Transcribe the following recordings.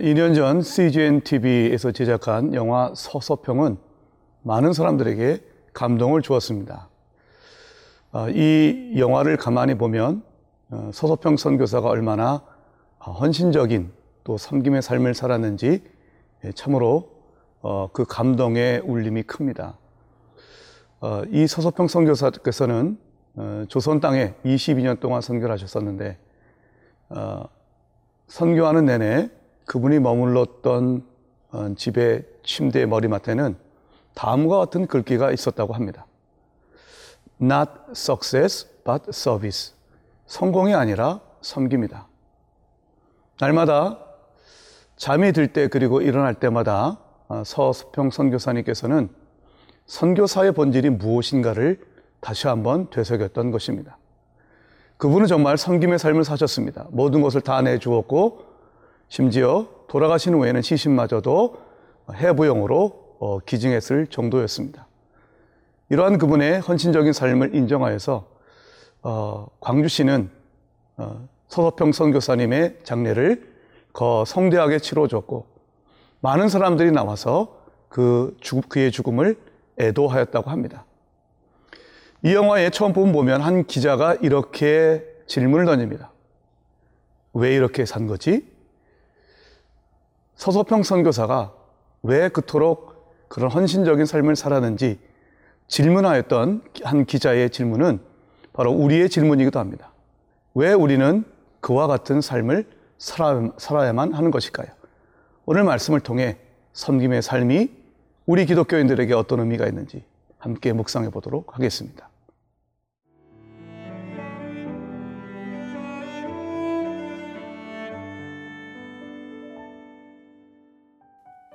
2년 전 CGN TV에서 제작한 영화 서서평은 많은 사람들에게 감동을 주었습니다. 어, 이 영화를 가만히 보면 어, 서서평 선교사가 얼마나 헌신적인 또 섬김의 삶을 살았는지 예, 참으로 어, 그 감동의 울림이 큽니다. 이 서서평 선교사께서는 조선 땅에 22년 동안 선교를 하셨었는데 선교하는 내내 그분이 머물렀던 집의 침대 머리맡에는 다음과 같은 글귀가 있었다고 합니다. Not success, but service. 성공이 아니라 섬김이다. 날마다 잠이 들 때 그리고 일어날 때마다 어, 서수평 선교사님께서는 선교사의 본질이 무엇인가를 다시 한번 되새겼던 것입니다. 그분은 정말 섬김의 삶을 사셨습니다. 모든 것을 다 내주었고 심지어 돌아가신 후에는 시신마저도 해부용으로 어, 기증했을 정도였습니다. 이러한 그분의 헌신적인 삶을 인정하여서 어, 광주시는 어, 서서평 선교사님의 장례를 거 성대하게 치러줬고 많은 사람들이 나와서 그 죽, 그의 죽음을 애도하였다고 합니다. 이 영화의 처음 부분 보면 한 기자가 이렇게 질문을 던집니다. 왜 이렇게 산 거지? 서서평 선교사가 왜 그토록 그런 헌신적인 삶을 살았는지 질문하였던 한 기자의 질문은 바로 우리의 질문이기도 합니다. 왜 우리는 그와 같은 삶을 살아야, 만 하는 것일까요? 오늘 말씀을 통해 섬김의 삶이 우리 기독교인들에게 어떤 의미가 있는지 함께 묵상해 보도록 하겠습니다.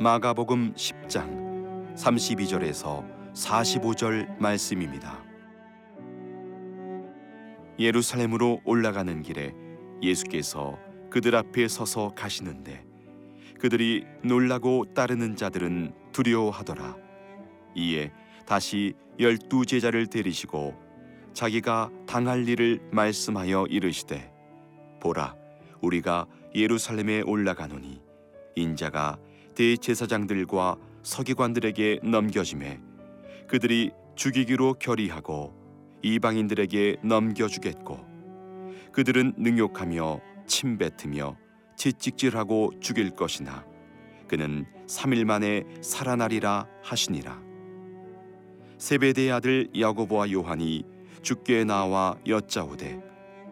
마가복음 10장 32절에서 45절 말씀입니다. 예루살렘으로 올라가는 길에 예수께서 그들 앞에 서서 가시는데 그들이 놀라고 따르는 자들은 두려워하더라. 이에 다시 열두 제자를 데리시고 자기가 당할 일을 말씀하여 이르시되 보라 우리가 예루살렘에 올라가노니 인자가 대제사장들과 서기관들에게 넘겨짐에 그들이 죽이기로 결의하고 이방인들에게 넘겨주겠고 그들은 능욕하며 침뱉으며 채찍질하고 죽일 것이나 그는 3일 만에 살아나리라 하시니라. 세베대의 아들 야고보와 요한이 죽게 나와 여짜오되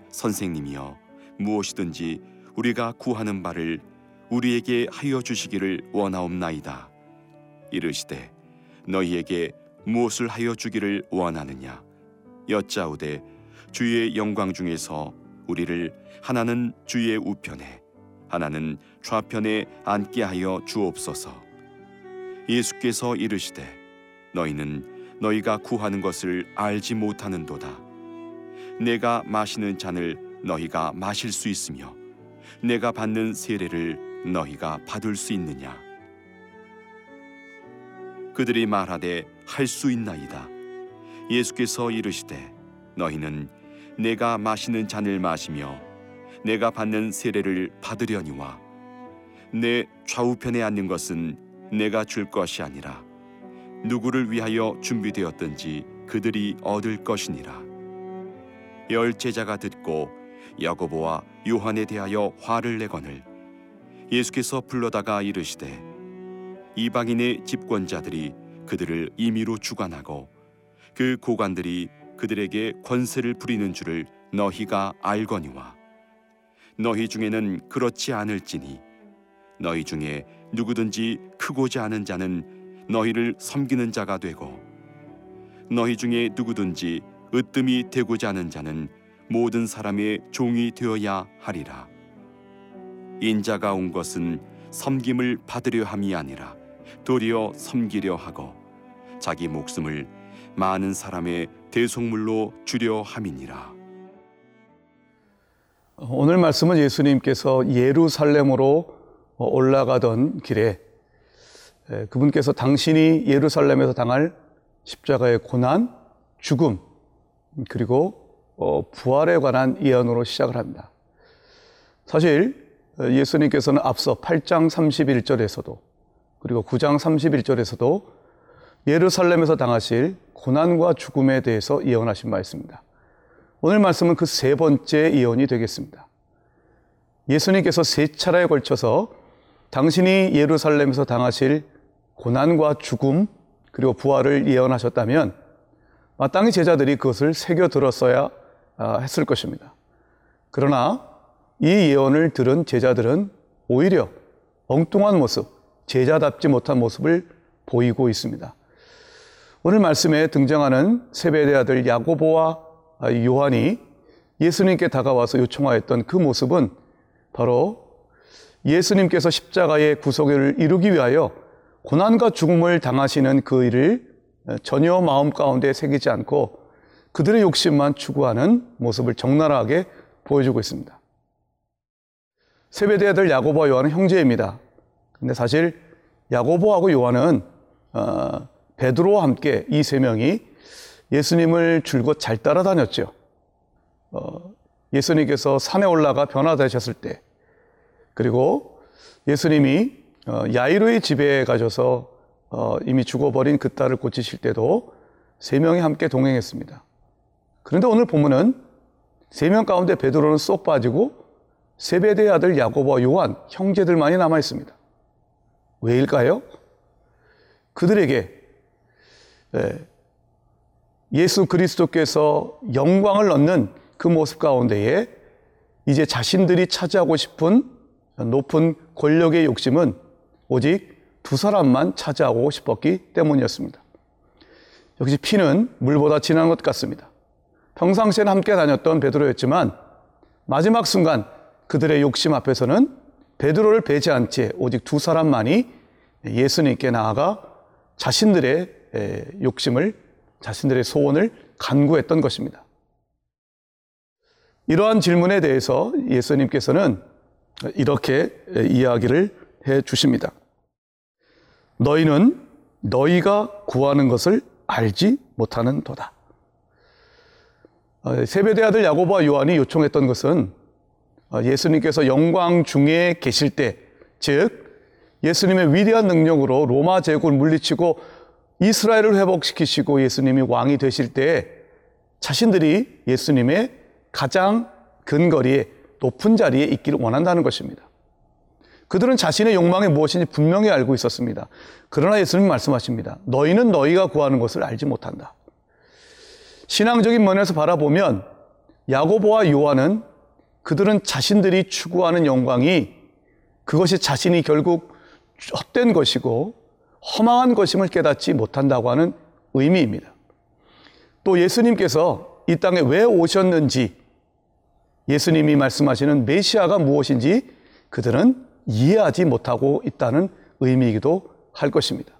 선생님이여 무엇이든지 우리가 구하는 바를 우리에게 하여 주시기를 원하옵나이다. 이르시되 너희에게 무엇을 하여 주기를 원하느냐? 여짜오되 주의 영광 중에서 우리를 하나는 주의 우편에 하나는 좌편에 앉게 하여 주옵소서. 예수께서 이르시되 너희는 너희가 구하는 것을 알지 못하는도다. 내가 마시는 잔을 너희가 마실 수 있으며 내가 받는 세례를 너희가 받을 수 있느냐 그들이 말하되 할 수 있나이다. 예수께서 이르시되 너희는 내가 마시는 잔을 마시며 내가 받는 세례를 받으려니와 내 좌우편에 앉는 것은 내가 줄 것이 아니라 누구를 위하여 준비되었든지 그들이 얻을 것이니라. 열 제자가 듣고 야고보와 요한에 대하여 화를 내거늘 예수께서 불러다가 이르시되 이방인의 집권자들이 그들을 임의로 주관하고 그 고관들이 그들에게 권세를 부리는 줄을 너희가 알거니와 너희 중에는 그렇지 않을지니 너희 중에 누구든지 크고자 하는 자는 너희를 섬기는 자가 되고 너희 중에 누구든지 으뜸이 되고자 하는 자는 모든 사람의 종이 되어야 하리라 인자가 온 것은 섬김을 받으려 함이 아니라 도리어 섬기려 하고 자기 목숨을 많은 사람의 대속물로 주려 함이니라. 오늘 말씀은 예수님께서 예루살렘으로 올라가던 길에 그분께서 당신이 예루살렘에서 당할 십자가의 고난, 죽음, 그리고 어, 부활에 관한 예언으로 시작을 합니다. 사실 예수님께서는 앞서 8장 31절에서도 그리고 9장 31절에서도 예루살렘에서 당하실 고난과 죽음에 대해서 예언하신 바 있습니다. 오늘 말씀은 그 세 번째 예언이 되겠습니다. 예수님께서 세 차례에 걸쳐서 당신이 예루살렘에서 당하실 고난과 죽음 그리고 부활을 예언하셨다면 마땅히 제자들이 그것을 새겨 들었어야 아, 했을 것입니다. 그러나 이 예언을 들은 제자들은 오히려 엉뚱한 모습, 제자답지 못한 모습을 보이고 있습니다. 오늘 말씀에 등장하는 세베대 아들 야고보와 요한이 예수님께 다가와서 요청하였던 그 모습은 바로 예수님께서 십자가의 구속을 이루기 위하여 고난과 죽음을 당하시는 그 일을 전혀 마음 가운데 새기지 않고 그들의 욕심만 추구하는 모습을 적나라하게 보여주고 있습니다. 세베대 아들 야고보와 요한은 형제입니다. 근데 사실 야고보하고 요한은 어, 베드로와 함께 이 세 명이 예수님을 줄곧 잘 따라다녔죠. 어, 예수님께서 산에 올라가 변화되셨을 때, 그리고 예수님이 어, 야이로의 집에 가셔서 어, 이미 죽어버린 그 딸을 고치실 때도 세 명이 함께 동행했습니다. 그런데 오늘 보면은 세 명 가운데 베드로는 쏙 빠지고 세베대의 아들 야고보와 요한 형제들만이 남아 있습니다. 왜일까요? 그들에게 예, 예수 그리스도께서 영광을 얻는 그 모습 가운데에 이제 자신들이 차지하고 싶은 높은 권력의 욕심은 오직 두 사람만 차지하고 싶었기 때문이었습니다. 역시 피는 물보다 진한 것 같습니다. 평상시에는 함께 다녔던 베드로였지만 마지막 순간 그들의 욕심 앞에서는 베드로를 배제한 채 오직 두 사람만이 예수님께 나아가 자신들의 욕심을 자신들의 소원을 간구했던 것입니다. 이러한 질문에 대해서 예수님께서는 이렇게 이야기를 해 주십니다. 너희는 너희가 구하는 것을 알지 못하는 도다. 어, 세배대 아들 야고보와 요한이 요청했던 것은 어, 예수님께서 영광 중에 계실 때, 즉 예수님의 위대한 능력으로 로마 제국을 물리치고 이스라엘을 회복시키시고 예수님이 왕이 되실 때 자신들이 예수님의 가장 근거리에 높은 자리에 있기를 원한다는 것입니다. 그들은 자신의 욕망이 무엇인지 분명히 알고 있었습니다. 그러나 예수님 말씀하십니다. 너희는 너희가 구하는 것을 알지 못한다. 신앙적인 면에서 바라보면 야고보와 요한은 그들은 자신들이 추구하는 영광이 그것이 자신이 결국 헛된 것이고 허망한 것임을 깨닫지 못한다고 하는 의미입니다. 또 예수님께서 이 땅에 왜 오셨는지 예수님이 말씀하시는 메시아가 무엇인지 그들은 이해하지 못하고 있다는 의미이기도 할 것입니다.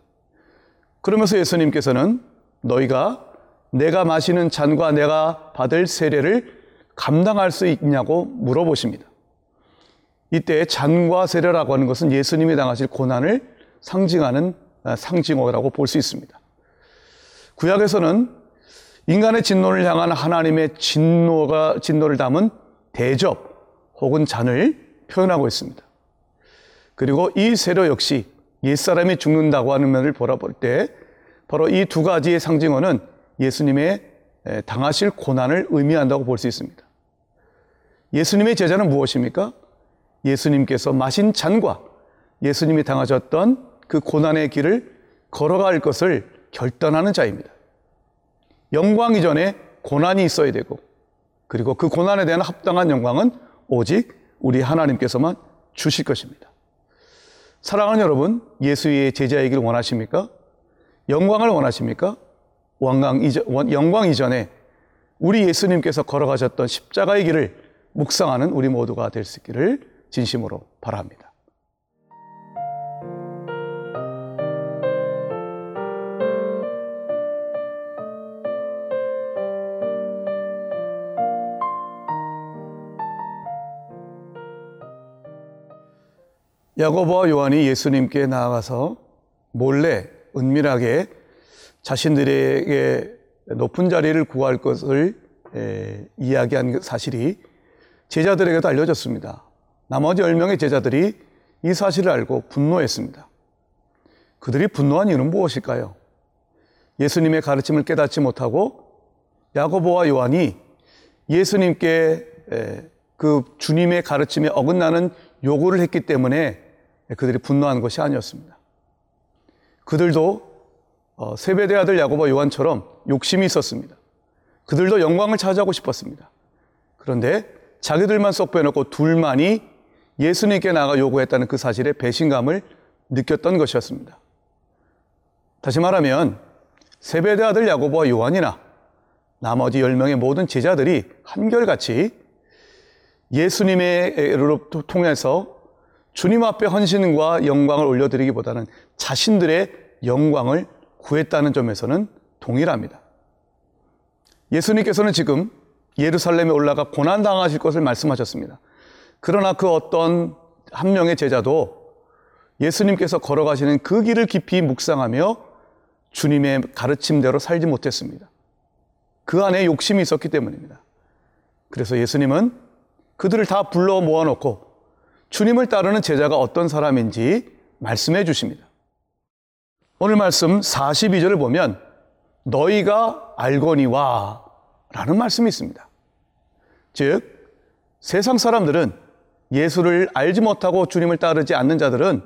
그러면서 예수님께서는 너희가 내가 마시는 잔과 내가 받을 세례를 감당할 수 있냐고 물어보십니다. 이때 잔과 세례라고 하는 것은 예수님이 당하실 고난을 상징하는 아, 상징어라고 볼 수 있습니다. 구약에서는 인간의 진노를 향한 하나님의 진노가 진노를 담은 대접 혹은 잔을 표현하고 있습니다. 그리고 이 세례 역시 옛사람이 죽는다고 하는 면을 보라볼 때 바로 이 두 가지의 상징어는 예수님의 당하실 고난을 의미한다고 볼 수 있습니다. 예수님의 제자는 무엇입니까? 예수님께서 마신 잔과 예수님이 당하셨던 그 고난의 길을 걸어갈 것을 결단하는 자입니다. 영광 이전에 고난이 있어야 되고, 그리고 그 고난에 대한 합당한 영광은 오직 우리 하나님께서만 주실 것입니다. 사랑하는 여러분, 예수의 제자이기를 원하십니까? 영광을 원하십니까? 영광 이전, 영광 이전에 우리 예수님께서 걸어가셨던 십자가의 길을 묵상하는 우리 모두가 될 수 있기를 진심으로 바랍니다. 야고보와 요한이 예수님께 나아가서 몰래 은밀하게 자신들에게 높은 자리를 구할 것을 이야기한 그 사실이 제자들에게도 알려졌습니다. 나머지 10명의 제자들이 이 사실을 알고 분노했습니다. 그들이 분노한 이유는 무엇일까요? 예수님의 가르침을 깨닫지 못하고 야고보와 요한이 예수님께 그 주님의 가르침에 어긋나는 요구를 했기 때문에 그들이 분노한 것이 아니었습니다. 그들도 어, 세배대 아들 야고보 요한처럼 욕심이 있었습니다. 그들도 영광을 차지하고 싶었습니다. 그런데 자기들만 쏙 빼놓고 둘만이 예수님께 나가 요구했다는 그 사실에 배신감을 느꼈던 것이었습니다. 다시 말하면 세배대 아들 야고보와 요한이나 나머지 10명의 모든 제자들이 한결같이 예수님의 통해서 주님 앞에 헌신과 영광을 올려드리기보다는 자신들의 영광을 구했다는 점에서는 동일합니다. 예수님께서는 지금 예루살렘에 올라가 고난당하실 것을 말씀하셨습니다. 그러나 그 어떤 한 명의 제자도 예수님께서 걸어가시는 그 길을 깊이 묵상하며 주님의 가르침대로 살지 못했습니다. 그 안에 욕심이 있었기 때문입니다. 그래서 예수님은 그들을 다 불러 모아놓고 주님을 따르는 제자가 어떤 사람인지 말씀해 주십니다. 오늘 말씀 42절을 보면 너희가 알거니와 라는 말씀이 있습니다. 즉, 세상 사람들은 예수를 알지 못하고 주님을 따르지 않는 자들은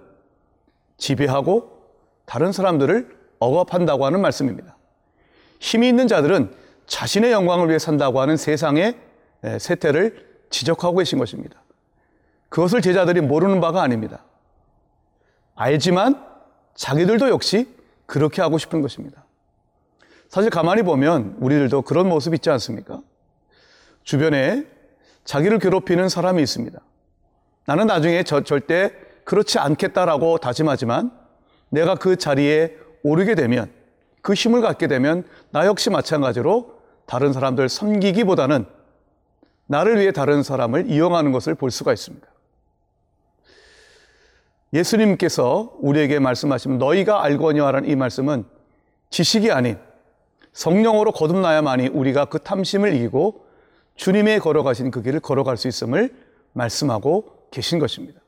지배하고 다른 사람들을 억압한다고 하는 말씀입니다. 힘이 있는 자들은 자신의 영광을 위해 산다고 하는 세상의 세태를 지적하고 계신 것입니다. 그것을 제자들이 모르는 바가 아닙니다. 알지만 자기들도 역시 그렇게 하고 싶은 것입니다. 사실 가만히 보면 우리들도 그런 모습 있지 않습니까? 주변에 자기를 괴롭히는 사람이 있습니다. 나는 나중에 저, 절대 그렇지 않겠다라고 다짐하지만 내가 그 자리에 오르게 되면 그 힘을 갖게 되면 나 역시 마찬가지로 다른 사람들 섬기기보다는 나를 위해 다른 사람을 이용하는 것을 볼 수가 있습니다. 예수님께서 우리에게 말씀하시면 너희가 알거니와라는 이 말씀은 지식이 아닌 성령으로 거듭나야만이 우리가 그 탐심을 이기고 주님의 걸어가신 그 길을 걸어갈 수 있음을 말씀하고 계신 것입니다.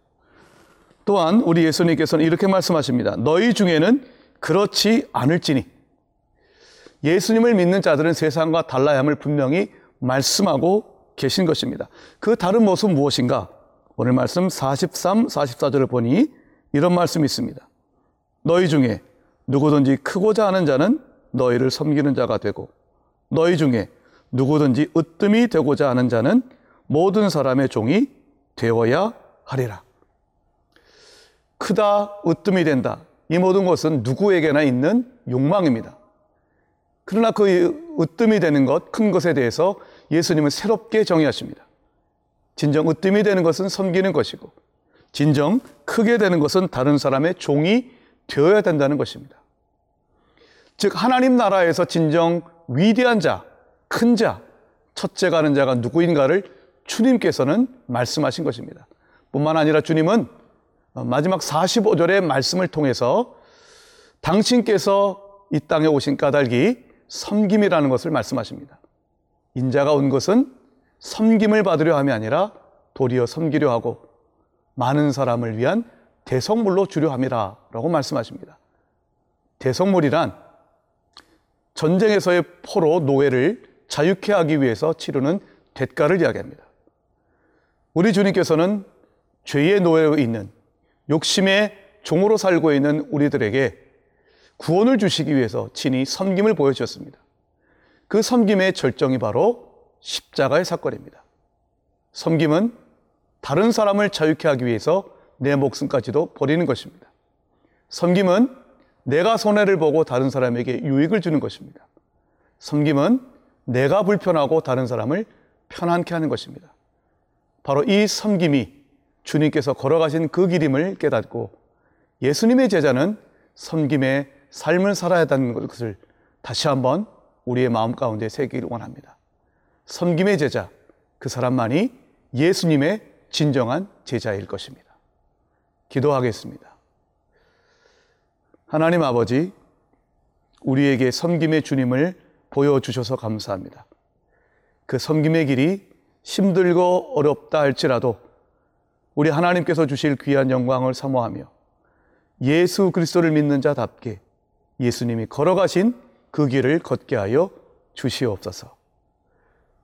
또한 우리 예수님께서는 이렇게 말씀하십니다. 너희 중에는 그렇지 않을지니 예수님을 믿는 자들은 세상과 달라야 함을 분명히 말씀하고 계신 것입니다. 그 다른 모습 무엇인가? 오늘 말씀 43, 44절을 보니 이런 말씀이 있습니다. 너희 중에 누구든지 크고자 하는 자는 너희를 섬기는 자가 되고 너희 중에 누구든지 으뜸이 되고자 하는 자는 모든 사람의 종이 되어야 하리라. 크다, 으뜸이 된다. 이 모든 것은 누구에게나 있는 욕망입니다. 그러나 그 으뜸이 되는 것, 큰 것에 대해서 예수님은 새롭게 정의하십니다. 진정 으뜸이 되는 것은 섬기는 것이고 진정 크게 되는 것은 다른 사람의 종이 되어야 된다는 것입니다. 즉 하나님 나라에서 진정 위대한 자, 큰 자, 첫째 가는 자가 누구인가를 주님께서는 말씀하신 것입니다. 뿐만 아니라 주님은 마지막 45절의 말씀을 통해서 당신께서 이 땅에 오신 까닭이 섬김이라는 것을 말씀하십니다. 인자가 온 것은 섬김을 받으려 함이 아니라 도리어 섬기려 하고 많은 사람을 위한 대성물로 주려 함이라 라고 말씀하십니다. 대성물이란 전쟁에서의 포로 노예를 자유케 하기 위해서 치르는 대가를 이야기합니다. 우리 주님께서는 죄의 노예로 있는 욕심의 종으로 살고 있는 우리들에게 구원을 주시기 위해서 친히 섬김을 보여주셨습니다. 그 섬김의 절정이 바로 십자가의 사건입니다. 섬김은 다른 사람을 자유케 하기 위해서 내 목숨까지도 버리는 것입니다. 섬김은 내가 손해를 보고 다른 사람에게 유익을 주는 것입니다. 섬김은 내가 불편하고 다른 사람을 편안케 하는 것입니다. 바로 이 섬김이 주님께서 걸어가신 그 길임을 깨닫고 예수님의 제자는 섬김의 삶을 살아야 한다는 것을 다시 한번 우리의 마음 가운데 새기를 원합니다. 섬김의 제자, 그 사람만이 예수님의 진정한 제자일 것입니다. 기도하겠습니다. 하나님 아버지, 우리에게 섬김의 주님을 보여주셔서 감사합니다. 그 섬김의 길이 힘들고 어렵다 할지라도 우리 하나님께서 주실 귀한 영광을 사모하며 예수 그리스도를 믿는 자답게 예수님이 걸어가신 그 길을 걷게 하여 주시옵소서.